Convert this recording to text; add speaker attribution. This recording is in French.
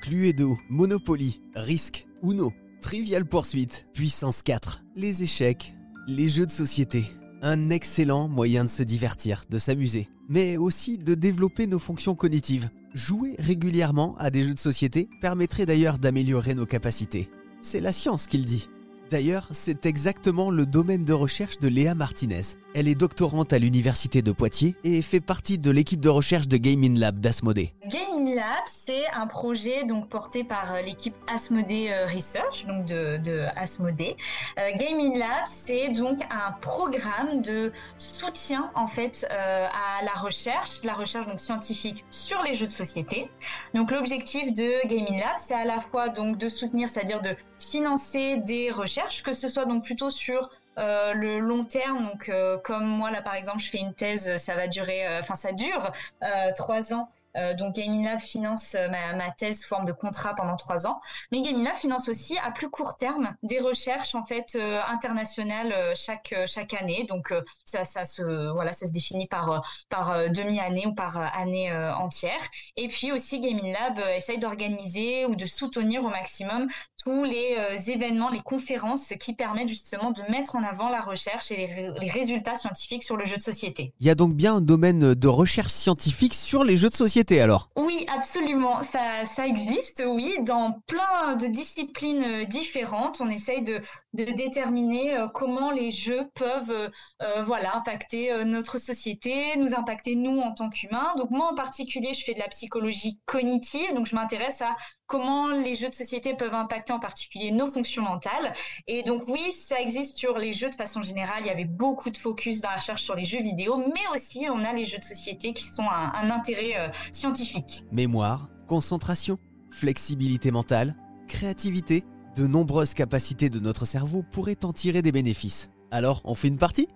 Speaker 1: Cluedo, Monopoly, Risk, Uno, Trivial Poursuite, Puissance 4, les échecs, les jeux de société. Un excellent moyen de se divertir, de s'amuser, mais aussi de développer nos fonctions cognitives. Jouer régulièrement à des jeux de société permettrait d'ailleurs d'améliorer nos capacités. C'est la science qui le dit. D'ailleurs, c'est exactement le domaine de recherche de Léa Martinez. Elle est doctorante à l'université de Poitiers et fait partie de l'équipe de recherche de Gaming Lab d'Asmodée.
Speaker 2: Gaming Lab, c'est un projet donc porté par euh, l'équipe Asmodée euh, Research, donc de, de. Euh, Gaming Lab, c'est donc un programme de soutien en fait à la recherche, la recherche donc scientifique sur les jeux de société. Donc l'objectif de Gaming Lab, c'est à la fois donc de soutenir, c'est-à-dire de financer des recherches, que ce soit donc plutôt sur le long terme, donc comme moi là par exemple, je fais une thèse, ça va durer, enfin ça dure trois ans euh, donc Gaming Lab finance euh, ma, thèse sous forme de contrat pendant trois ans, mais Gaming Lab finance aussi à plus court terme des recherches en fait euh, internationales chaque chaque année. Donc ça se voilà ça se définit par par demi-année ou par année entière. Et puis aussi Gaming Lab essaye d'organiser ou de soutenir au maximum tous les événements, les conférences qui permettent justement de mettre en avant la recherche et les, les résultats scientifiques sur le jeu de société.
Speaker 1: Il y a donc bien un domaine de recherche scientifique sur les jeux de société alors?
Speaker 2: Oui, absolument. Ça, ça existe, oui, dans plein de disciplines euh, différentes. On essaye de, de déterminer euh, comment les jeux peuvent euh, voilà, impacter notre société, nous impacter nous en tant qu'humains. Donc moi en particulier, je fais de la psychologie cognitive, donc je m'intéresse à comment les jeux de société peuvent impacter en particulier nos fonctions mentales. Et donc oui, ça existe sur les jeux de façon générale. Il y avait beaucoup de focus dans la recherche sur les jeux vidéo, mais aussi on a les jeux de société qui sont un, intérêt scientifique.
Speaker 1: Mémoire, concentration, flexibilité mentale, créativité, de nombreuses capacités de notre cerveau pourraient en tirer des bénéfices. Alors, on fait une partie?